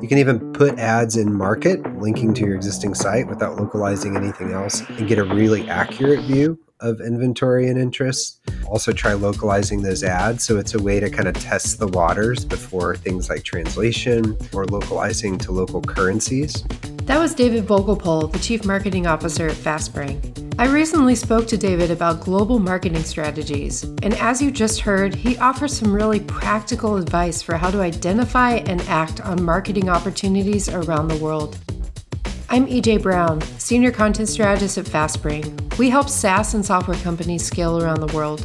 You can even put ads in market, linking to your existing site without localizing anything else, and get a really accurate view of inventory and interest. Also, try localizing those ads. So, it's a way to kind of test the waters before things like translation or localizing to local currencies. That was David Vogelpohl, the Chief Marketing Officer at FastSpring. I recently spoke to David about global marketing strategies, and as you just heard, he offers some really practical advice for how to identify and act on marketing opportunities around the world. I'm EJ Brown, Senior Content Strategist at FastSpring. We help SaaS and software companies scale around the world,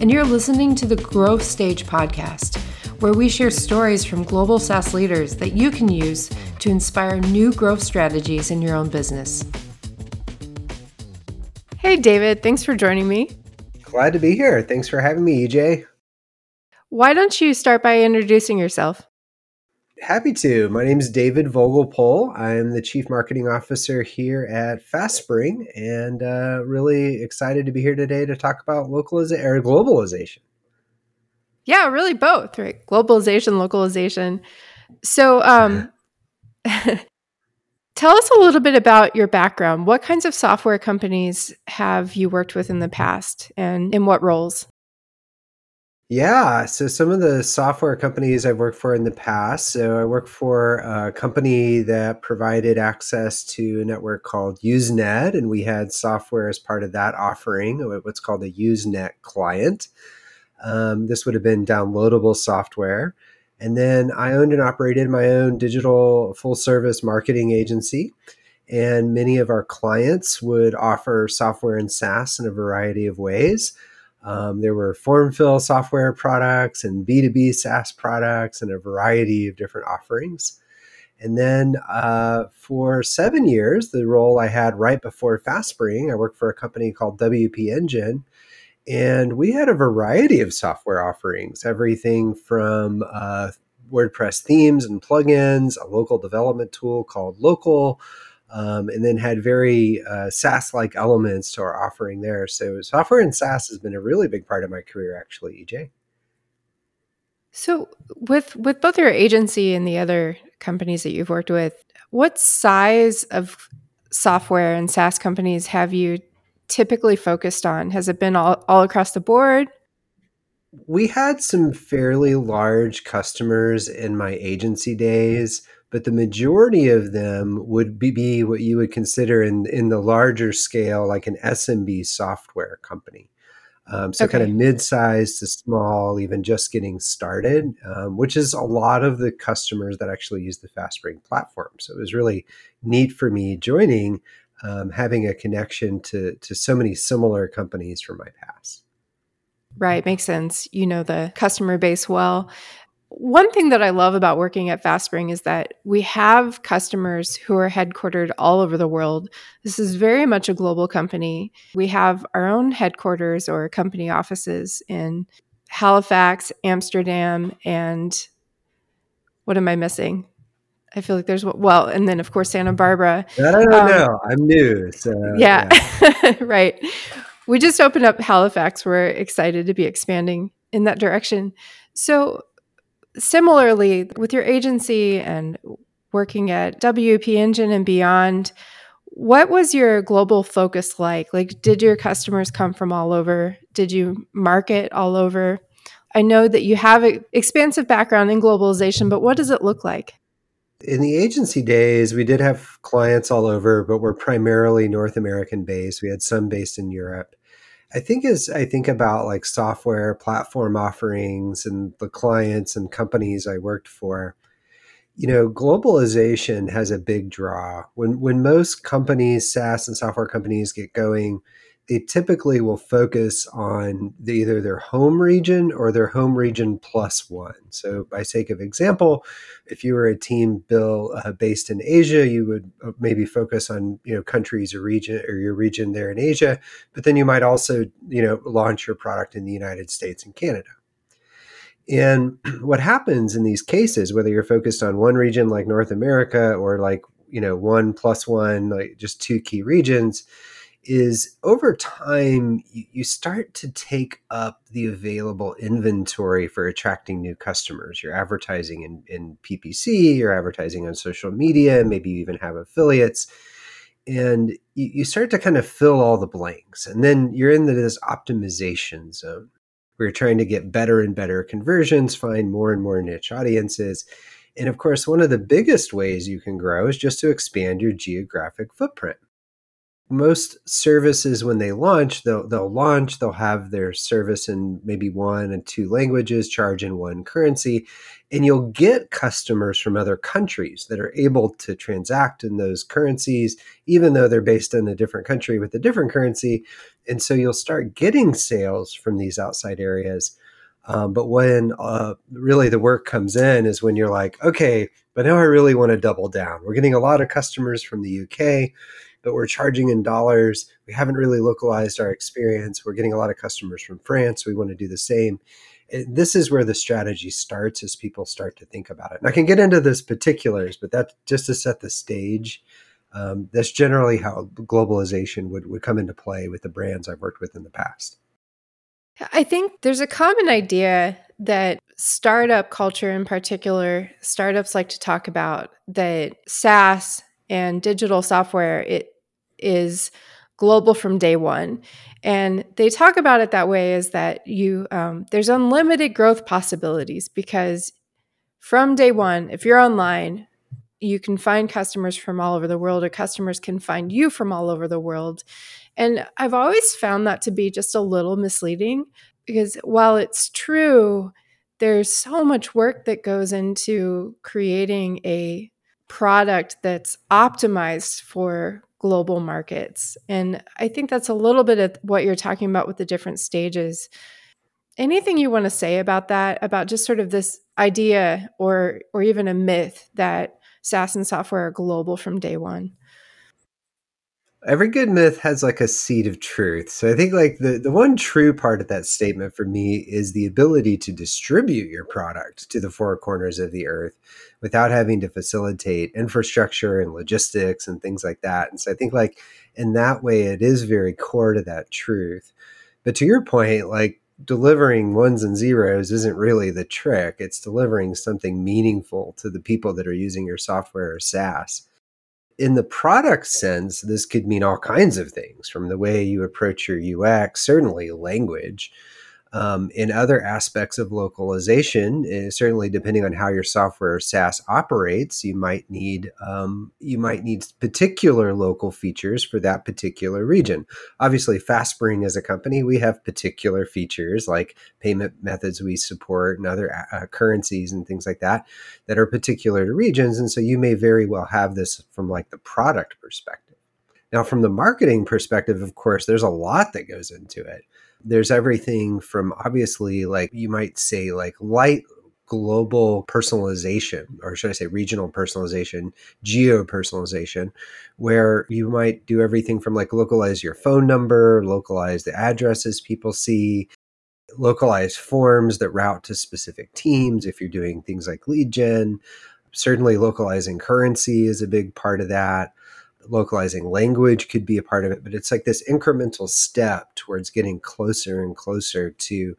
and you're listening to the Growth Stage podcast, where we share stories from global SaaS leaders that you can use to inspire new growth strategies in your own business. Hey, David, thanks for joining me. Glad to be here. Thanks for having me, EJ. Why don't you start by introducing yourself? Happy to. My name is David Vogelpohl. I'm the Chief Marketing Officer here at FastSpring and uh, really excited to be here today to talk about localization or globalization. Yeah, really both, right? Globalization, localization. So, um, Tell us a little bit about your background. What kinds of software companies have you worked with in the past and in what roles? Yeah, so some of the software companies I've worked for in the past. So I worked for a company that provided access to a network called Usenet, and we had software as part of that offering, what's called a Usenet client. Um, this would have been downloadable software. And then I owned and operated my own digital full service marketing agency. And many of our clients would offer software and SaaS in a variety of ways. Um, there were form fill software products and B2B SaaS products and a variety of different offerings. And then uh, for seven years, the role I had right before FastSpring, I worked for a company called WP Engine, and we had a variety of software offerings, everything from uh, WordPress themes and plugins, a local development tool called Local, um, and then had very uh, SaaS like elements to our offering there. So, software and SaaS has been a really big part of my career, actually, EJ. So, with with both your agency and the other companies that you've worked with, what size of software and SaaS companies have you typically focused on? Has it been all, all across the board? We had some fairly large customers in my agency days, but the majority of them would be, be what you would consider in, in the larger scale, like an SMB software company. Um, so okay. kind of mid-sized to small, even just getting started, um, which is a lot of the customers that actually use the FastSpring platform. So it was really neat for me joining um, having a connection to to so many similar companies from my past. Right, makes sense. You know the customer base well. One thing that I love about working at FastSpring is that we have customers who are headquartered all over the world. This is very much a global company. We have our own headquarters or company offices in Halifax, Amsterdam, and what am I missing? I feel like there's well, and then of course Santa Barbara. I don't um, know. I'm new, so yeah, yeah. right. We just opened up Halifax. We're excited to be expanding in that direction. So, similarly, with your agency and working at WP Engine and beyond, what was your global focus like? Like, did your customers come from all over? Did you market all over? I know that you have an expansive background in globalization, but what does it look like? In the agency days, we did have clients all over, but we're primarily North American based. We had some based in Europe. I think as I think about like software platform offerings and the clients and companies I worked for, you know, globalization has a big draw. When when most companies, SaaS and software companies get going, they typically will focus on the, either their home region or their home region plus one. So, by sake of example, if you were a team bill uh, based in Asia, you would uh, maybe focus on you know countries or region or your region there in Asia, but then you might also you know launch your product in the United States and Canada. And what happens in these cases, whether you're focused on one region like North America or like you know one plus one, like just two key regions is over time you, start to take up the available inventory for attracting new customers. You're advertising in, in ppc you're advertising on social media maybe you even have affiliates and you, you start to kind of fill all the blanks and then you're in this optimization zone where you're trying to get better and better conversions find more and more niche audiences and of course one of the biggest ways you can grow is just to expand your geographic footprint most services when they launch they'll they'll launch they'll have their service in maybe one and two languages charge in one currency and you'll get customers from other countries that are able to transact in those currencies even though they're based in a different country with a different currency. And so you'll start getting sales from these outside areas. Um, but when uh, really the work comes in is when you're like okay but now i really want to double down. We're getting a lot of customers from the uk but we're charging in dollars. We haven't really localized our experience. We're getting a lot of customers from France. We want to do the same. This is where the strategy starts as people start to think about it. And I can get into this particulars, but that's just to set the stage. Um, that's generally how globalization would, would come into play with the brands I've worked with in the past. I think there's a common idea that startup culture in particular, startups like to talk about that SaaS and digital software it is global from day one. And they talk about it that way is that you um, there's unlimited growth possibilities because from day one if you're online you can find customers from all over the world or customers can find you from all over the world. And i've always found that to be just a little misleading because while it's true there's so much work that goes into creating a product that's optimized for global markets. And I think that's a little bit of what you're talking about with the different stages. Anything you want to say about that, about just sort of this idea or or even a myth that SaaS and software are global from day one? Every good myth has like a seed of truth. So I think like the, the one true part of that statement for me is the ability to distribute your product to the four corners of the earth without having to facilitate infrastructure and logistics and things like that. And so I think like in that way it is very core to that truth. But to your point, like delivering ones and zeros isn't really the trick. It's delivering something meaningful to the people that are using your software or SaaS in the product sense, this could mean all kinds of things from the way you approach your UX, certainly language, um, in other aspects of localization, uh, certainly depending on how your software SaaS operates, you might need um, you might need particular local features for that particular region. Obviously, FastSpring as a company, we have particular features like payment methods we support and other uh, currencies and things like that that are particular to regions, and so you may very well have this from like the product perspective. Now, from the marketing perspective, of course, there's a lot that goes into it. There's everything from obviously, like you might say, like light global personalization, or should I say regional personalization, geo personalization, where you might do everything from like localize your phone number, localize the addresses people see, localize forms that route to specific teams if you're doing things like lead gen. Certainly, localizing currency is a big part of that localizing language could be a part of it, but it's like this incremental step towards getting closer and closer to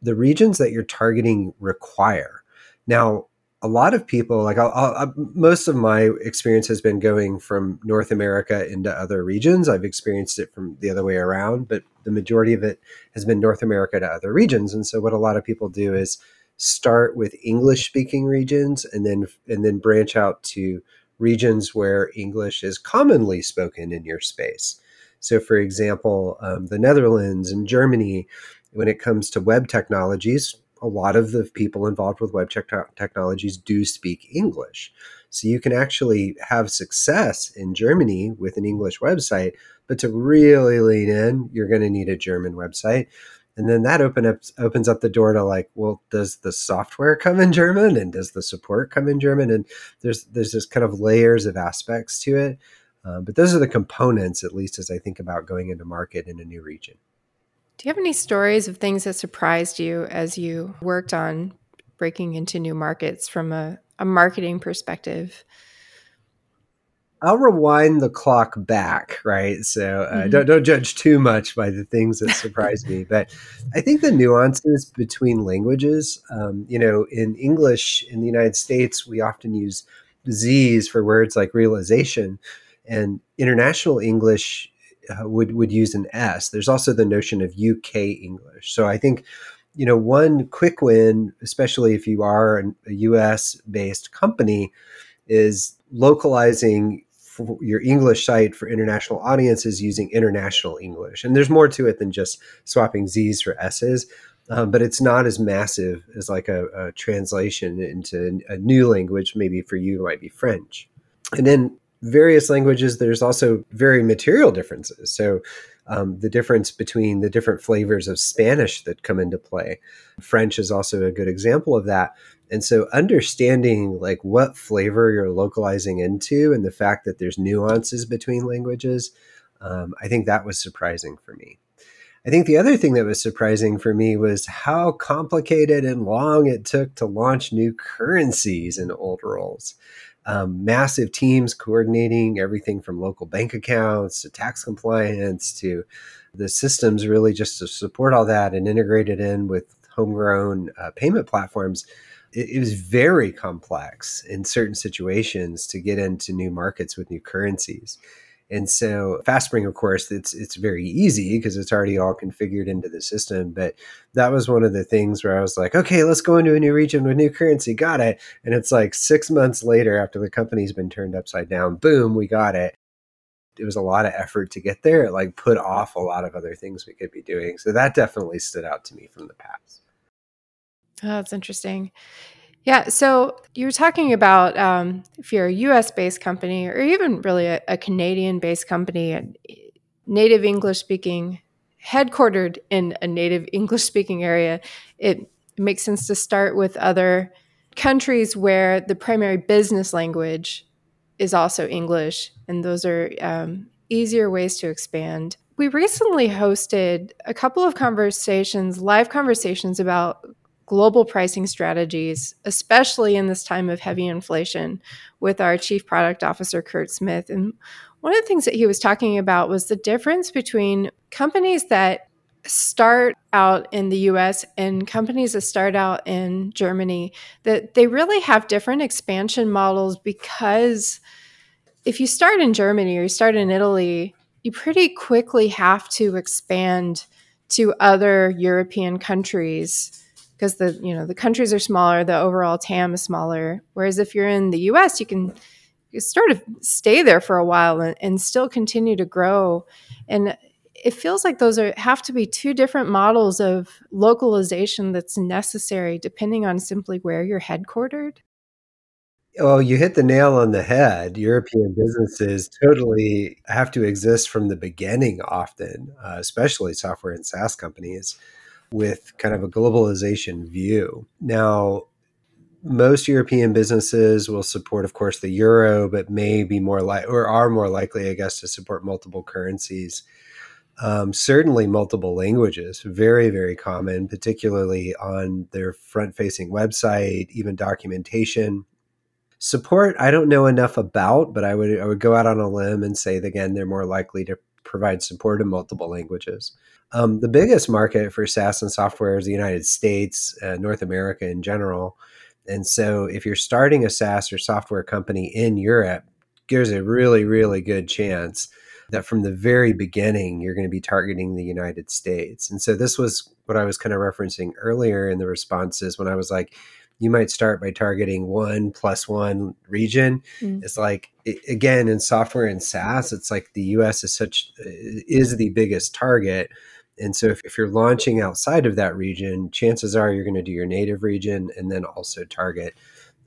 the regions that you're targeting require. Now, a lot of people, like I'll, I'll, most of my experience has been going from North America into other regions. I've experienced it from the other way around, but the majority of it has been North America to other regions. And so, what a lot of people do is start with English speaking regions and then and then branch out to regions where English is commonly spoken in your space. So, for example, um, the Netherlands and Germany, when it comes to web technologies, a lot of the people involved with web technologies do speak English. So you can actually have success in Germany with an English website, but to really lean in, you're going to need a German website and then that open up opens up the door to like well does the software come in german? And does the support come in german? And there's there's this kind of layers of aspects to it. Uh, but those are the components at least as i think about going into market in a new region. Do you have any stories of things that surprised you as you worked on breaking into new markets from a, a marketing perspective I'll rewind the clock back, right? So uh, mm-hmm. don't don't judge too much by the things that surprise me, but I think the nuances between languages, um, you know, in English in the United States, we often use Z's for words like realization, and international English uh, would would use an S. There's also the notion of UK English. So I think you know one quick win, especially if you are a US based company, is localizing your English site for international audiences using international English. And there's more to it than just swapping Z's for S's. Um, but it's not as massive as like a, a, translation into a new language. Maybe for you, it might be French. And in various languages, there's also very material differences. So um, the difference between the different flavors of Spanish that come into play. French is also a good example of that. And so understanding like what flavor you're localizing into and the fact that there's nuances between languages, um, I think that was surprising for me. I think the other thing that was surprising for me was how complicated and long it took to launch new currencies in old roles. Um, massive teams coordinating everything from local bank accounts to tax compliance to the systems really just to support all that and integrate it in with homegrown uh, payment platforms it, it was very complex in certain situations to get into new markets with new currencies. And so FastSpring, of course, it's it's very easy because it's already all configured into the system. But that was one of the things where I was like, okay, let's go into a new region with new currency. Got it. And it's like six months later after the company's been turned upside down, boom, we got it. It was a lot of effort to get there. It like put off a lot of other things we could be doing. So that definitely stood out to me from the past. Oh, that's interesting. Yeah. So you were talking about um, if you're a US based company or even really a, a Canadian based company, native English speaking, headquartered in a native English speaking area, it makes sense to start with other countries where the primary business language is also English. And those are um, easier ways to expand. We recently hosted a couple of conversations, live conversations about global pricing strategies, especially in this time of heavy inflation, with our chief product officer, Kurt Smith. And one of the things that he was talking about was the difference between companies that start out in the US and companies that start out in Germany, that they really have different expansion models because if you start in Germany or you start in Italy, you pretty quickly have to expand to other European countries because the you know the countries are smaller, the overall TAM is smaller. Whereas if you're in the U.S., you can sort of stay there for a while and, and still continue to grow. And it feels like those are have to be two different models of localization that's necessary depending on simply where you're headquartered. Well, you hit the nail on the head. European businesses totally have to exist from the beginning, often, uh, especially software and SaaS companies with kind of a globalization view. Now, most European businesses will support, of course, the euro, but may be more like or are more likely, I guess, to support multiple currencies. Um, certainly, multiple languages, very, very common, particularly on their front facing website, even documentation. Support, I don't know enough about, but I would I would go out on a limb and say that again, they're more likely to provide support in multiple languages. Um, the biggest market for SaaS and software is the United States, uh, North America in general. And so, if you're starting a SaaS or software company in Europe, there's a really, really good chance that from the very beginning, you're going to be targeting the United States. And so, this was what I was kind of referencing earlier in the responses when I was like, you might start by targeting one plus one region. Mm. It's like again in software and SaaS, it's like the U.S. is such is the biggest target, and so if, if you're launching outside of that region, chances are you're going to do your native region and then also target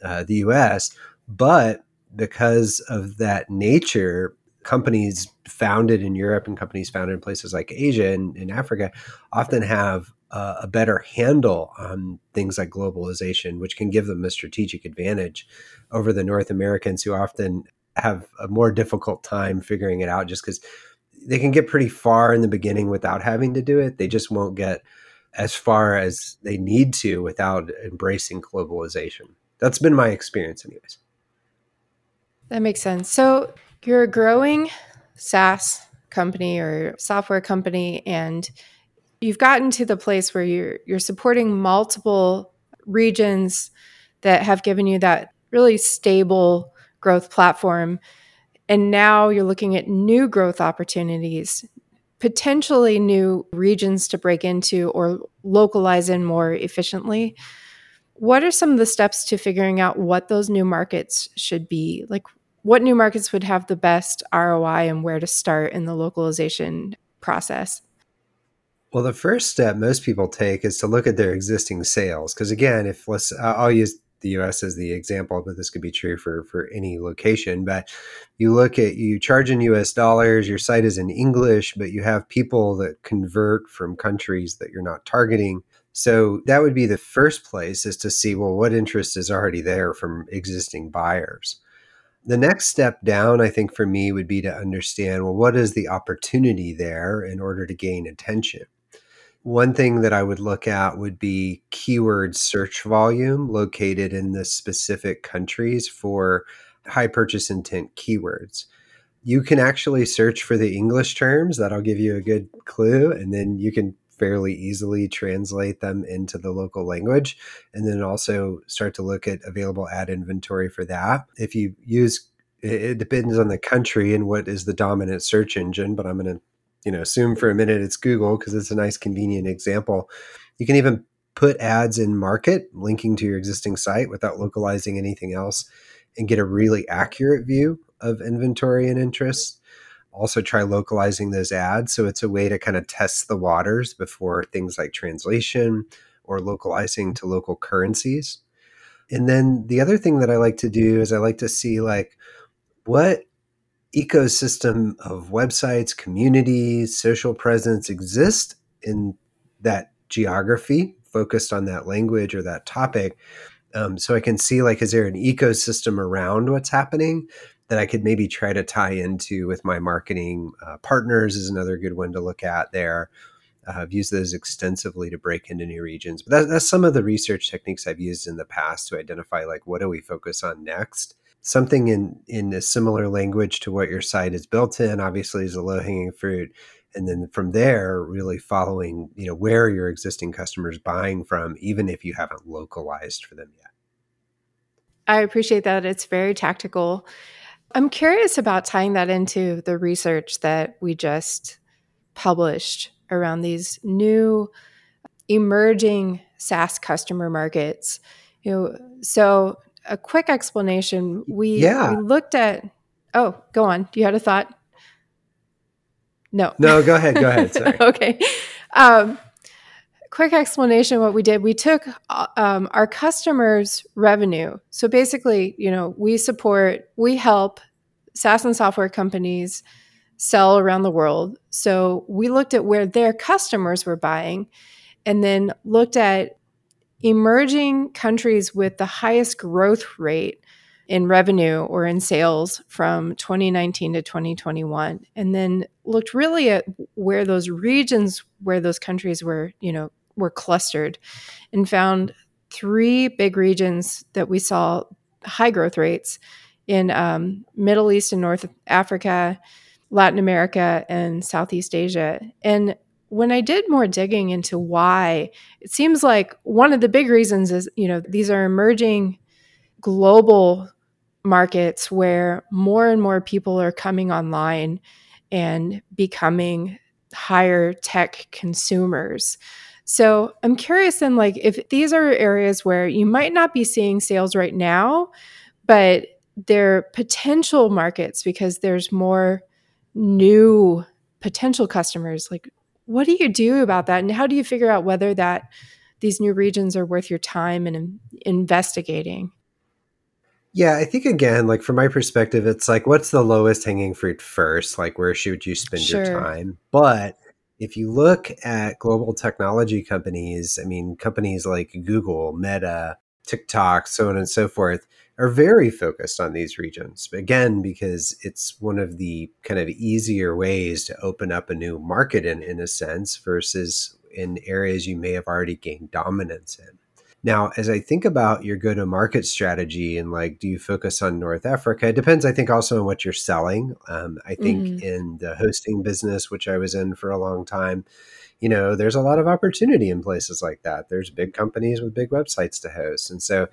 uh, the US. But because of that nature, companies founded in Europe and companies founded in places like Asia and in Africa often have uh, a better handle on things like globalization, which can give them a strategic advantage over the North Americans who often have a more difficult time figuring it out just because they can get pretty far in the beginning without having to do it. They just won't get as far as they need to without embracing globalization. That's been my experience, anyways. That makes sense. So, You're a growing SaaS company or software company and you've gotten to the place where you're you're supporting multiple regions that have given you that really stable growth platform. And now you're looking at new growth opportunities potentially new regions to break into or localize in more efficiently. What are some of the steps to figuring out what those new markets should be? Like what new markets would have the best ROI and where to start in the localization process? Well, the first step most people take is to look at their existing sales. Because again, if let's, I'll use the US as the example, but this could be true for, for any location. But you look at, you charge in US dollars, your site is in English, but you have people that convert from countries that you're not targeting. So that would be the first place is to see, well, what interest is already there from existing buyers the next step down, I think, for me would be to understand well, what is the opportunity there in order to gain attention? One thing that I would look at would be keyword search volume located in the specific countries for high purchase intent keywords. You can actually search for the English terms, that'll give you a good clue, and then you can fairly easily translate them into the local language and then also start to look at available ad inventory for that. If you use it depends on the country and what is the dominant search engine, but I'm going to you know assume for a minute it's Google because it's a nice convenient example. You can even put ads in market linking to your existing site without localizing anything else and get a really accurate view of inventory and interest also try localizing those ads. So it's a way to kind of test the waters before things like translation or localizing to local currencies. And then the other thing that I like to do is I like to see like what ecosystem of websites, communities, social presence exist in that geography focused on that language or that topic. Um, so I can see like, is there an ecosystem around what's happening? that I could maybe try to tie into with my marketing uh, partners is another good one to look at there. Uh, I've used those extensively to break into new regions, but that, that's some of the research techniques I've used in the past to identify like what do we focus on next. Something in in a similar language to what your site is built in, obviously, is a low hanging fruit, and then from there, really following you know where your existing customers buying from, even if you haven't localized for them yet. I appreciate that. It's very tactical. I'm curious about tying that into the research that we just published around these new emerging SaaS customer markets. You know, so a quick explanation. We, yeah. we looked at oh, go on. You had a thought? No. No, go ahead. Go ahead. Sorry. okay. Um, quick explanation what we did we took um, our customers revenue so basically you know we support we help saas and software companies sell around the world so we looked at where their customers were buying and then looked at emerging countries with the highest growth rate in revenue or in sales from 2019 to 2021 and then looked really at where those regions where those countries were you know were clustered and found three big regions that we saw high growth rates in um, Middle East and North Africa, Latin America, and Southeast Asia. And when I did more digging into why, it seems like one of the big reasons is, you know, these are emerging global markets where more and more people are coming online and becoming higher tech consumers. So I'm curious then, like, if these are areas where you might not be seeing sales right now, but they're potential markets because there's more new potential customers. Like, what do you do about that? And how do you figure out whether that these new regions are worth your time and in, investigating? Yeah, I think again, like from my perspective, it's like what's the lowest hanging fruit first? Like where should you spend sure. your time? But if you look at global technology companies, I mean, companies like Google, Meta, TikTok, so on and so forth, are very focused on these regions. Again, because it's one of the kind of easier ways to open up a new market in, in a sense versus in areas you may have already gained dominance in. Now, as I think about your go to market strategy and like, do you focus on North Africa? It depends, I think, also on what you're selling. Um, I think mm-hmm. in the hosting business, which I was in for a long time, you know, there's a lot of opportunity in places like that. There's big companies with big websites to host. And so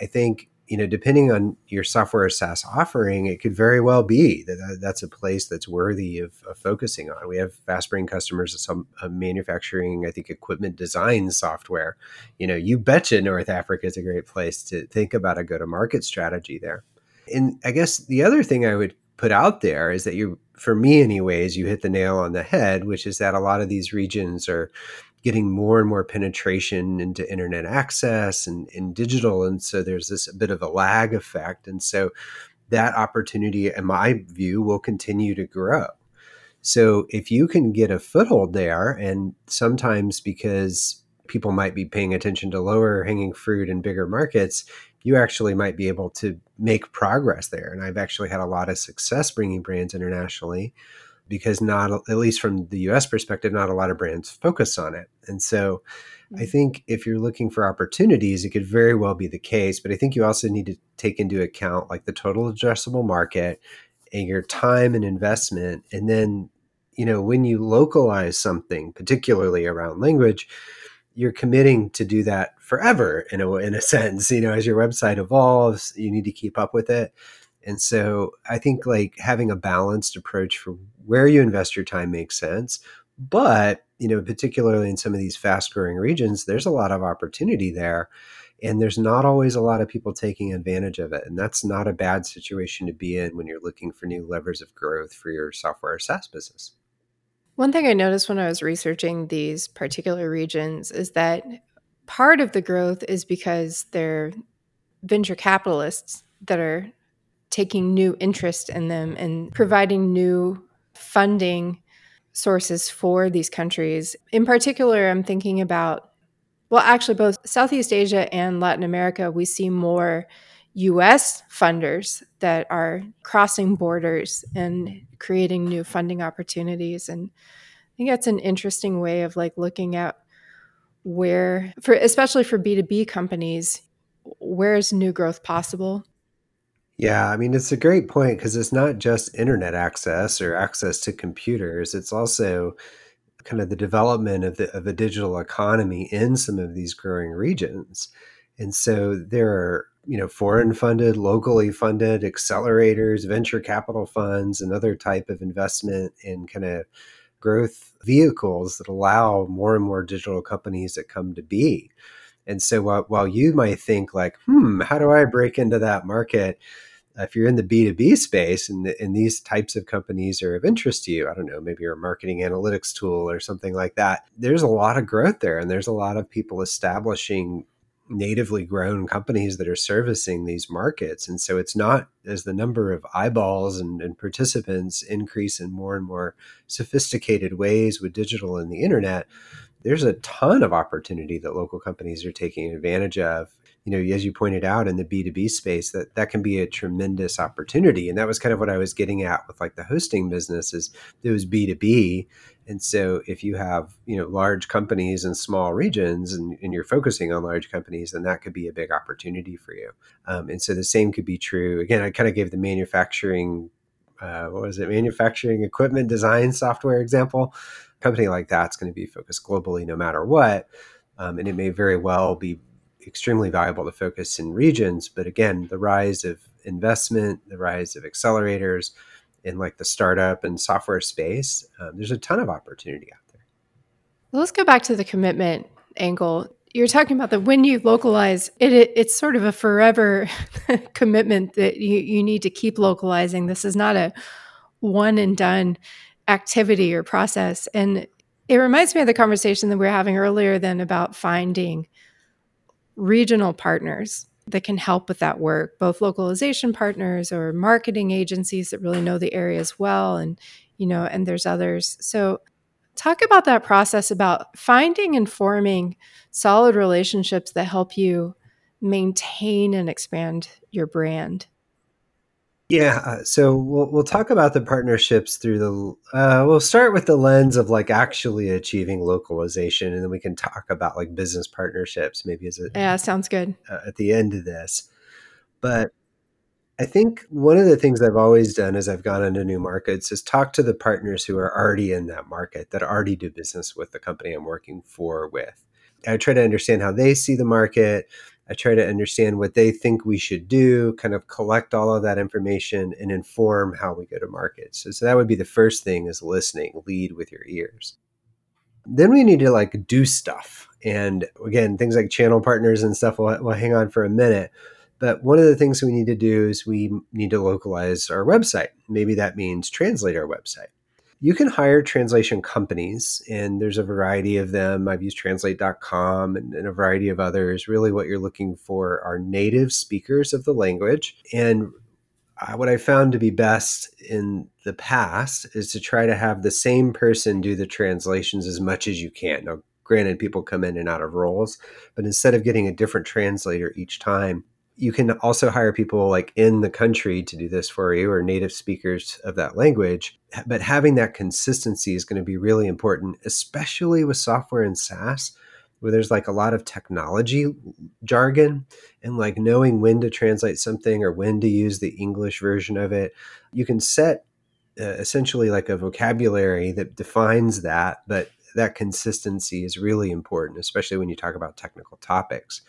I think you know, depending on your software SaaS offering, it could very well be that that's a place that's worthy of, of focusing on. We have FastSpring customers, some uh, manufacturing, I think, equipment design software. You know, you betcha North Africa is a great place to think about a go to market strategy there. And I guess the other thing I would put out there is that you, for me, anyways, you hit the nail on the head, which is that a lot of these regions are getting more and more penetration into internet access and, and digital. And so there's this bit of a lag effect. And so that opportunity, in my view, will continue to grow. So if you can get a foothold there, and sometimes because people might be paying attention to lower hanging fruit in bigger markets, you actually might be able to make progress there. And I've actually had a lot of success bringing brands internationally because not at least from the US perspective not a lot of brands focus on it. And so. I mm. think if you're looking for opportunities it could very well be the case, but I think you also need to take into account like the total addressable market and your time and investment and then you know when you localize something particularly around language you're committing to do that forever in a in a sense you know as your website evolves you need to keep up with it and so I think like having a balanced approach for where you invest your time makes sense. But, you know, particularly in some of these fast growing regions, there's a lot of opportunity there. And there's not always a lot of people taking advantage of it. And that's not a bad situation to be in when you're looking for new levers of growth for your software or SaaS business. One thing I noticed when I was researching these particular regions is that part of the growth is because they're venture capitalists that are taking new interest in them and providing new funding sources for these countries. In particular, I'm thinking about, well, actually, both Southeast Asia and Latin America, we see more US funders that are crossing borders and creating new funding opportunities. And I think that's an interesting way of like looking at where, for especially for B2B companies, where's new growth possible yeah, I mean, it's a great point because it's not just internet access or access to computers. It's also kind of the development of, the, of a digital economy in some of these growing regions. And so there are, you know, foreign funded, locally funded accelerators, venture capital funds, and other type of investment in kind of growth vehicles that allow more and more digital companies that come to be. And so while, while you might think like, hmm, how do I break into that market? Uh, if you're in the B2B space and, and these types of companies are of interest to you, I don't know, maybe you're a marketing analytics tool or something like that, there's a lot of growth there. And there's a lot of people establishing natively grown companies that are servicing these markets. And so it's not as the number of eyeballs and, and participants increase in more and more sophisticated ways with digital and the internet there's a ton of opportunity that local companies are taking advantage of you know, as you pointed out in the B2B space, that that can be a tremendous opportunity. And that was kind of what I was getting at with like the hosting business is it was B2B. And so if you have, you know, large companies in small regions and, and you're focusing on large companies, then that could be a big opportunity for you. Um, and so the same could be true. Again, I kind of gave the manufacturing, uh, what was it, manufacturing equipment design software example. Company like that's going to be focused globally no matter what. Um, and it may very well be extremely valuable to focus in regions. But again, the rise of investment, the rise of accelerators in like the startup and software space, um, there's a ton of opportunity out there. Well, let's go back to the commitment angle. You're talking about that when you localize it, it it's sort of a forever commitment that you, you need to keep localizing. This is not a one and done activity or process. And it reminds me of the conversation that we were having earlier then about finding regional partners that can help with that work, both localization partners or marketing agencies that really know the areas well and you know, and there's others. So talk about that process about finding and forming solid relationships that help you maintain and expand your brand. Yeah, uh, so we'll we'll talk about the partnerships through the. Uh, we'll start with the lens of like actually achieving localization, and then we can talk about like business partnerships, maybe as a yeah, sounds good uh, at the end of this. But I think one of the things I've always done as I've gone into new markets is talk to the partners who are already in that market that already do business with the company I'm working for with. I try to understand how they see the market I try to understand what they think we should do, kind of collect all of that information and inform how we go to market. So, so that would be the first thing is listening, lead with your ears. Then we need to like do stuff. And again, things like channel partners and stuff will, will hang on for a minute. But one of the things we need to do is we need to localize our website. Maybe that means translate our website you can hire translation companies, and there's a variety of them. I've used translate.com and, and, a variety of others. Really, what you're looking for are native speakers of the language. And uh, what I found to be best in the past is to try to have the same person do the translations as much as you can. Now, granted, people come in and out of roles, but instead of getting a different translator each time, you can also hire people like in the country to do this for you or native speakers of that language. But having that consistency is going to be really important, especially with software and SaaS, where there's like a lot of technology jargon and like knowing when to translate something or when to use the English version of it. You can set uh, essentially like a vocabulary that defines that, but that consistency is really important, especially when you talk about technical topics.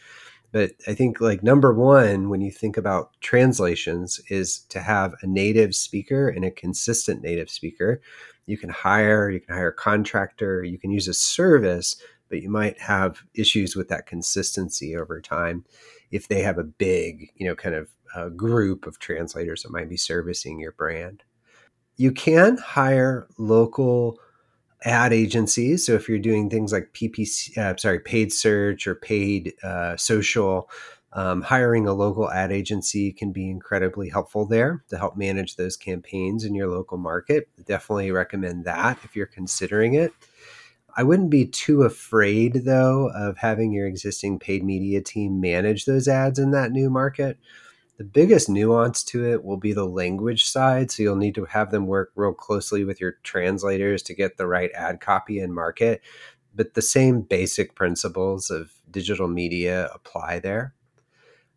But I think like number one, when you think about translations, is to have a native speaker and a consistent native speaker. You can hire, you can hire a contractor, you can use a service, but you might have issues with that consistency over time if they have a big, you know, kind of uh, group of translators that might be servicing your brand. You can hire local ad agencies. So if you're doing things like PPC, uh, sorry, paid search or paid uh, social, um, hiring a local ad agency can be incredibly helpful there to help manage those campaigns in your local market. Definitely recommend that if you're considering it. I wouldn't be too afraid though of having your existing paid media team manage those ads in that new market. The biggest nuance to it will be the language side. So you'll need to have them work real closely with your translators to get the right ad copy and market. But the same basic principles of digital media apply there.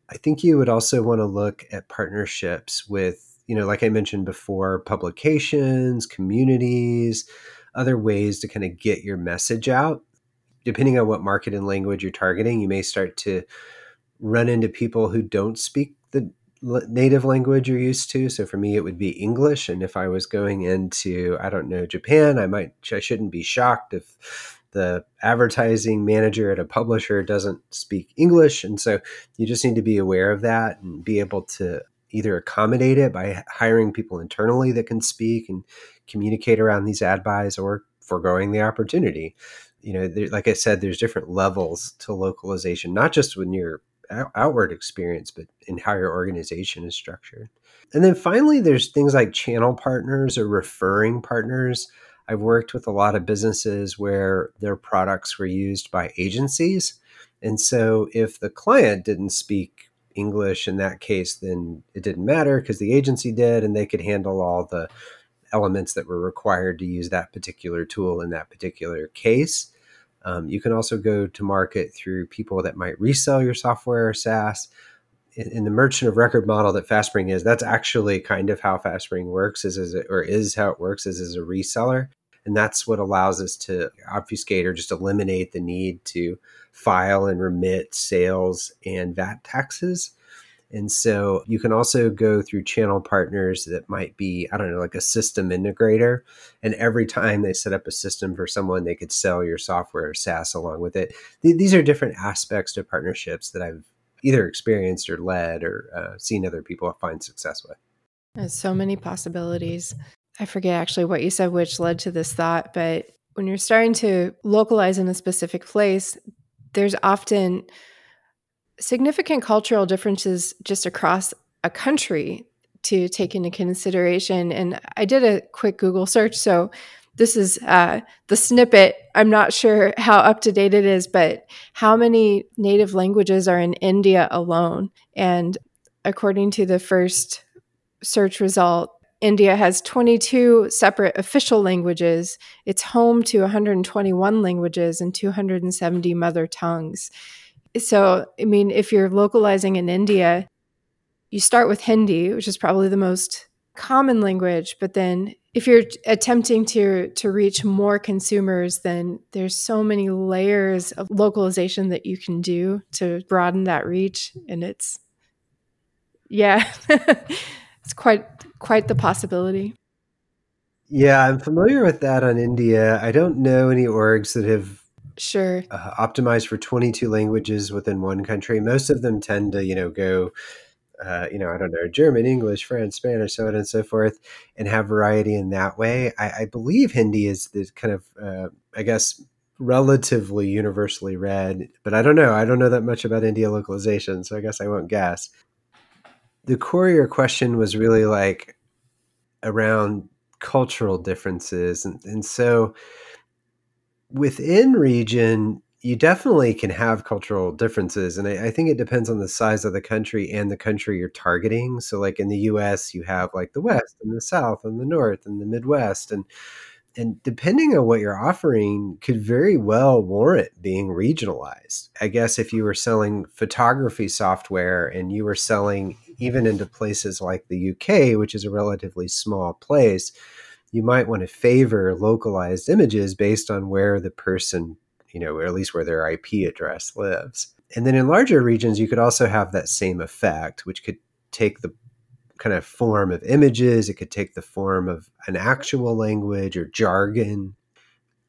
I think you would also want to look at partnerships with, you know, like I mentioned before, publications, communities, other ways to kind of get your message out. Depending on what market and language you're targeting, you may start to run into people who don't speak native language you're used to. So for me, it would be English. And if I was going into, I don't know, Japan, I might, I shouldn't be shocked if the advertising manager at a publisher doesn't speak English. And so you just need to be aware of that and be able to either accommodate it by hiring people internally that can speak and communicate around these ad buys or foregoing the opportunity. You know, there, like I said, there's different levels to localization, not just when you're outward experience, but in how your organization is structured. And then finally, there's things like channel partners or referring partners. I've worked with a lot of businesses where their products were used by agencies. And so if the client didn't speak English in that case, then it didn't matter because the agency did and they could handle all the elements that were required to use that particular tool in that particular case. Um, you can also go to market through people that might resell your software or SaaS. In, in, the merchant of record model that FastSpring is, that's actually kind of how FastSpring works, is, is it, or is how it works, is as a reseller. And that's what allows us to obfuscate or just eliminate the need to file and remit sales and VAT taxes. And so you can also go through channel partners that might be, I don't know, like a system integrator. And every time they set up a system for someone, they could sell your software or SaaS along with it. These are different aspects to partnerships that I've either experienced or led or uh, seen other people find success with. There's so many possibilities. I forget actually what you said, which led to this thought, but when you're starting to localize in a specific place, there's often significant cultural differences just across a country to take into consideration. And I did a quick Google search. So this is uh, the snippet. I'm not sure how up to date it is, but how many native languages are in India alone? And according to the first search result, India has 22 separate official languages. It's home to 121 languages and 270 mother tongues. So, I mean, if you're localizing in India, you start with Hindi, which is probably the most common language, but then if you're attempting to to reach more consumers, then there's so many layers of localization that you can do to broaden that reach and it's yeah. it's quite quite the possibility. Yeah, I'm familiar with that on India. I don't know any orgs that have sure uh, optimized for 22 languages within one country. Most of them tend to, you know, go uh, you know, I don't know, German, English, French, Spanish, so on and so forth, and have variety in that way. I, I believe Hindi is the kind of, uh, I guess, relatively universally read, but I don't know. I don't know that much about India localization, so I guess I won't guess. The your question was really like around cultural differences, and, and so within region you definitely can have cultural differences and I, I, think it depends on the size of the country and the country you're targeting. So like in the us you have like the mm. west and the south and the north and the midwest and and depending on what you're offering could very well warrant being regionalized. I guess if you were selling photography software and you were selling even into places like the uk which is a relatively small place you might want to favor localized images based on where the person you know, or at least where their IP address lives. And then in larger regions, you could also have that same effect, which could take the kind of form of images, it could take the form of an actual language or jargon.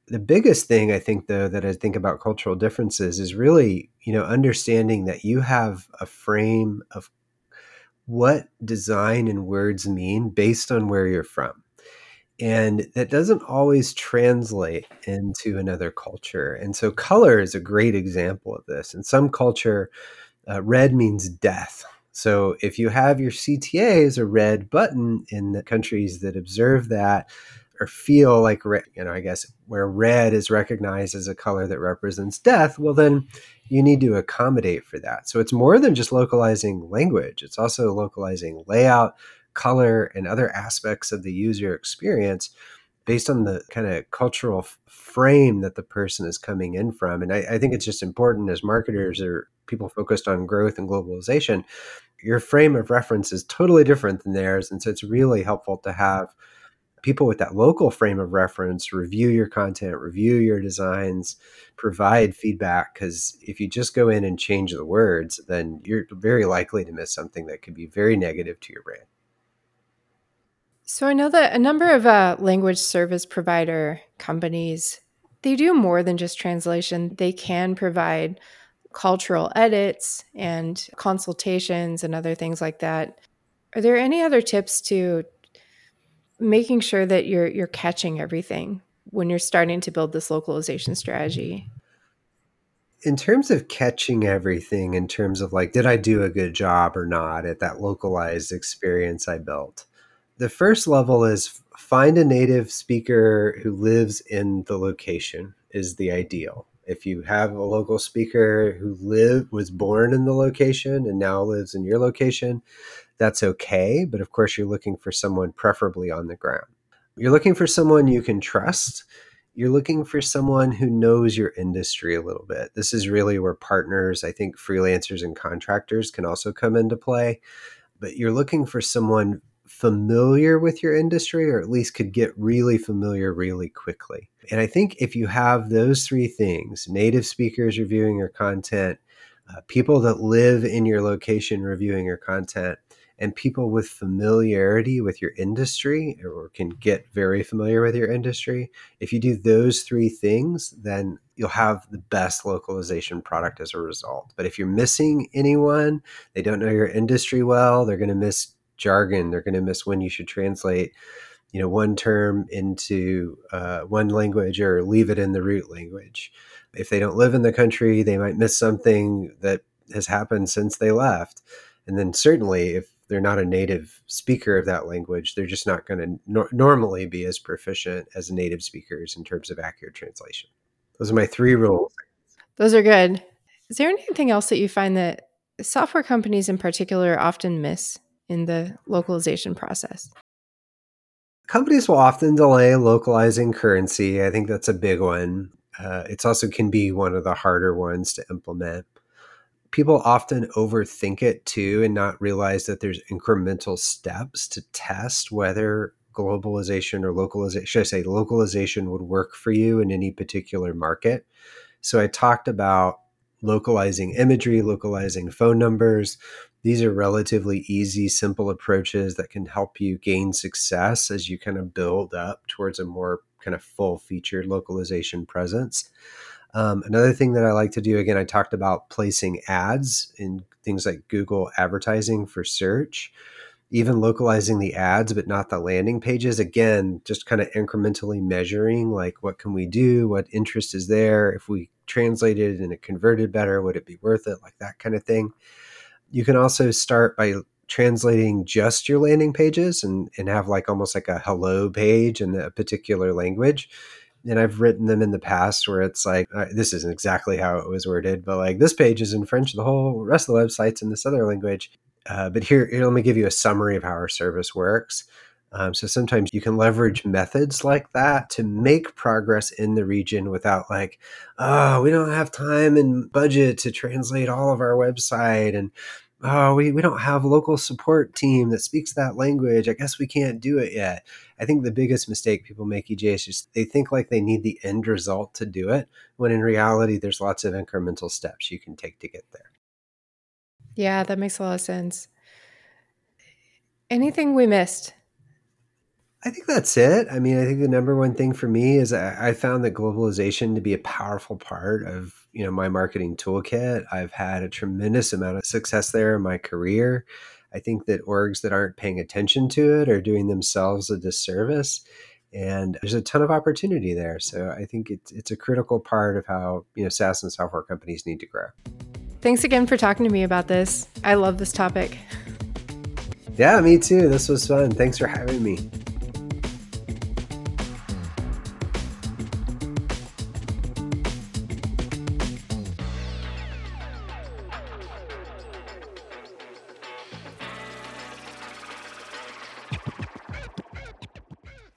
The biggest thing I think, though, that I think about cultural differences is really, you know, understanding that you have a frame of what design and words mean based on where you're from and that doesn't always translate into another culture. And so, color is a great example of this. In some culture, uh, red means death. So, if you have your CTA as a red button in the countries that observe that or feel like, you know, I guess where red is recognized as a color that represents death, well, then you need to accommodate for that. So, it's more than just localizing language, it's also localizing layout color and other aspects of the user experience based on the kind of cultural frame that the person is coming in from. And I, I, think it's just important as marketers or people focused on growth and globalization, your frame of reference is totally different than theirs. And so it's really helpful to have people with that local frame of reference review your content, review your designs, provide feedback. Because if you just go in and change the words, then you're very likely to miss something that could be very negative to your brand. So I know that a number of uh, language service provider companies they do more than just translation. They can provide cultural edits and consultations and other things like that. Are there any other tips to making sure that you're you're catching everything when you're starting to build this localization strategy? in terms of catching everything in terms of like did i do a good job or not at that localized experience i built the first level is find a native speaker who lives in the location is the ideal. If you have a local speaker who live was born in the location and now lives in your location, that's okay, but of course you're looking for someone preferably on the ground. You're looking for someone you can trust. You're looking for someone who knows your industry a little bit. This is really where partners, I think freelancers and contractors can also come into play. But you're looking for someone familiar with your industry or at least could get really familiar really quickly. And I think if you have those three things native speakers reviewing your content, uh, people that live in your location reviewing your content, and people with familiarity with your industry or can get very familiar with your industry, if you do those three things, then you'll have the best localization product as a result. But if you're missing anyone, they don't know your industry well, they're going to miss jargon. They're going to miss when you should translate, you know, one term into uh, one language or leave it in the root language. If they don't live in the country, they might miss something that has happened since they left. And then certainly, if they're not a native speaker of that language, they're just not going to no- normally be as proficient as native speakers in terms of accurate translation. Those are my three rules. Those are good. Is there anything else that you find that software companies in particular often miss in the localization process? Companies will often delay localizing currency. I think that's a big one. Uh, it's also can be one of the harder ones to implement. People often overthink it too and not realize that there's incremental steps to test whether globalization or localization, should I say, localization would work for you in any particular market. So I talked about localizing imagery, localizing phone numbers. These are relatively easy, simple approaches that can help you gain success as you kind of build up towards a more kind of full featured localization presence. Um, another thing that I like to do, again, I talked about placing ads in things like Google advertising for search even localizing the ads but not the landing pages again just kind of incrementally measuring like what can we do? What interest is there? If we translated and it converted better would it be worth it? Like that kind of thing you can also start by translating just your landing pages and, and have like almost like a hello page in a particular language and I've written them in the past where it's like uh, this isn't exactly how it was worded, but like this page is in French, the whole rest of the website's in this other language. Uh, but here, here, let me give you a summary of how our service works. Um, so sometimes you can leverage methods like that to make progress in the region without like, oh, we don't have time and budget to translate all of our website, and oh, we, we don't have local support team that speaks that language. I guess we can't do it yet. I think the biggest mistake people make, EJ, is just they think like they need the end result to do it, when in reality, there's lots of incremental steps you can take to get there. Yeah, that makes a lot of sense. Anything we missed? I think that's it. I mean, I think the number one thing for me is I, found that globalization to be a powerful part of you know my marketing toolkit. I've had a tremendous amount of success there in my career. I think that orgs that aren't paying attention to it are doing themselves a disservice, and there's a ton of opportunity there. So I think it's it's a critical part of how you know SaaS and software companies need to grow. Thanks again for talking to me about this. I love this topic. Yeah, me too. This was fun. Thanks for having me.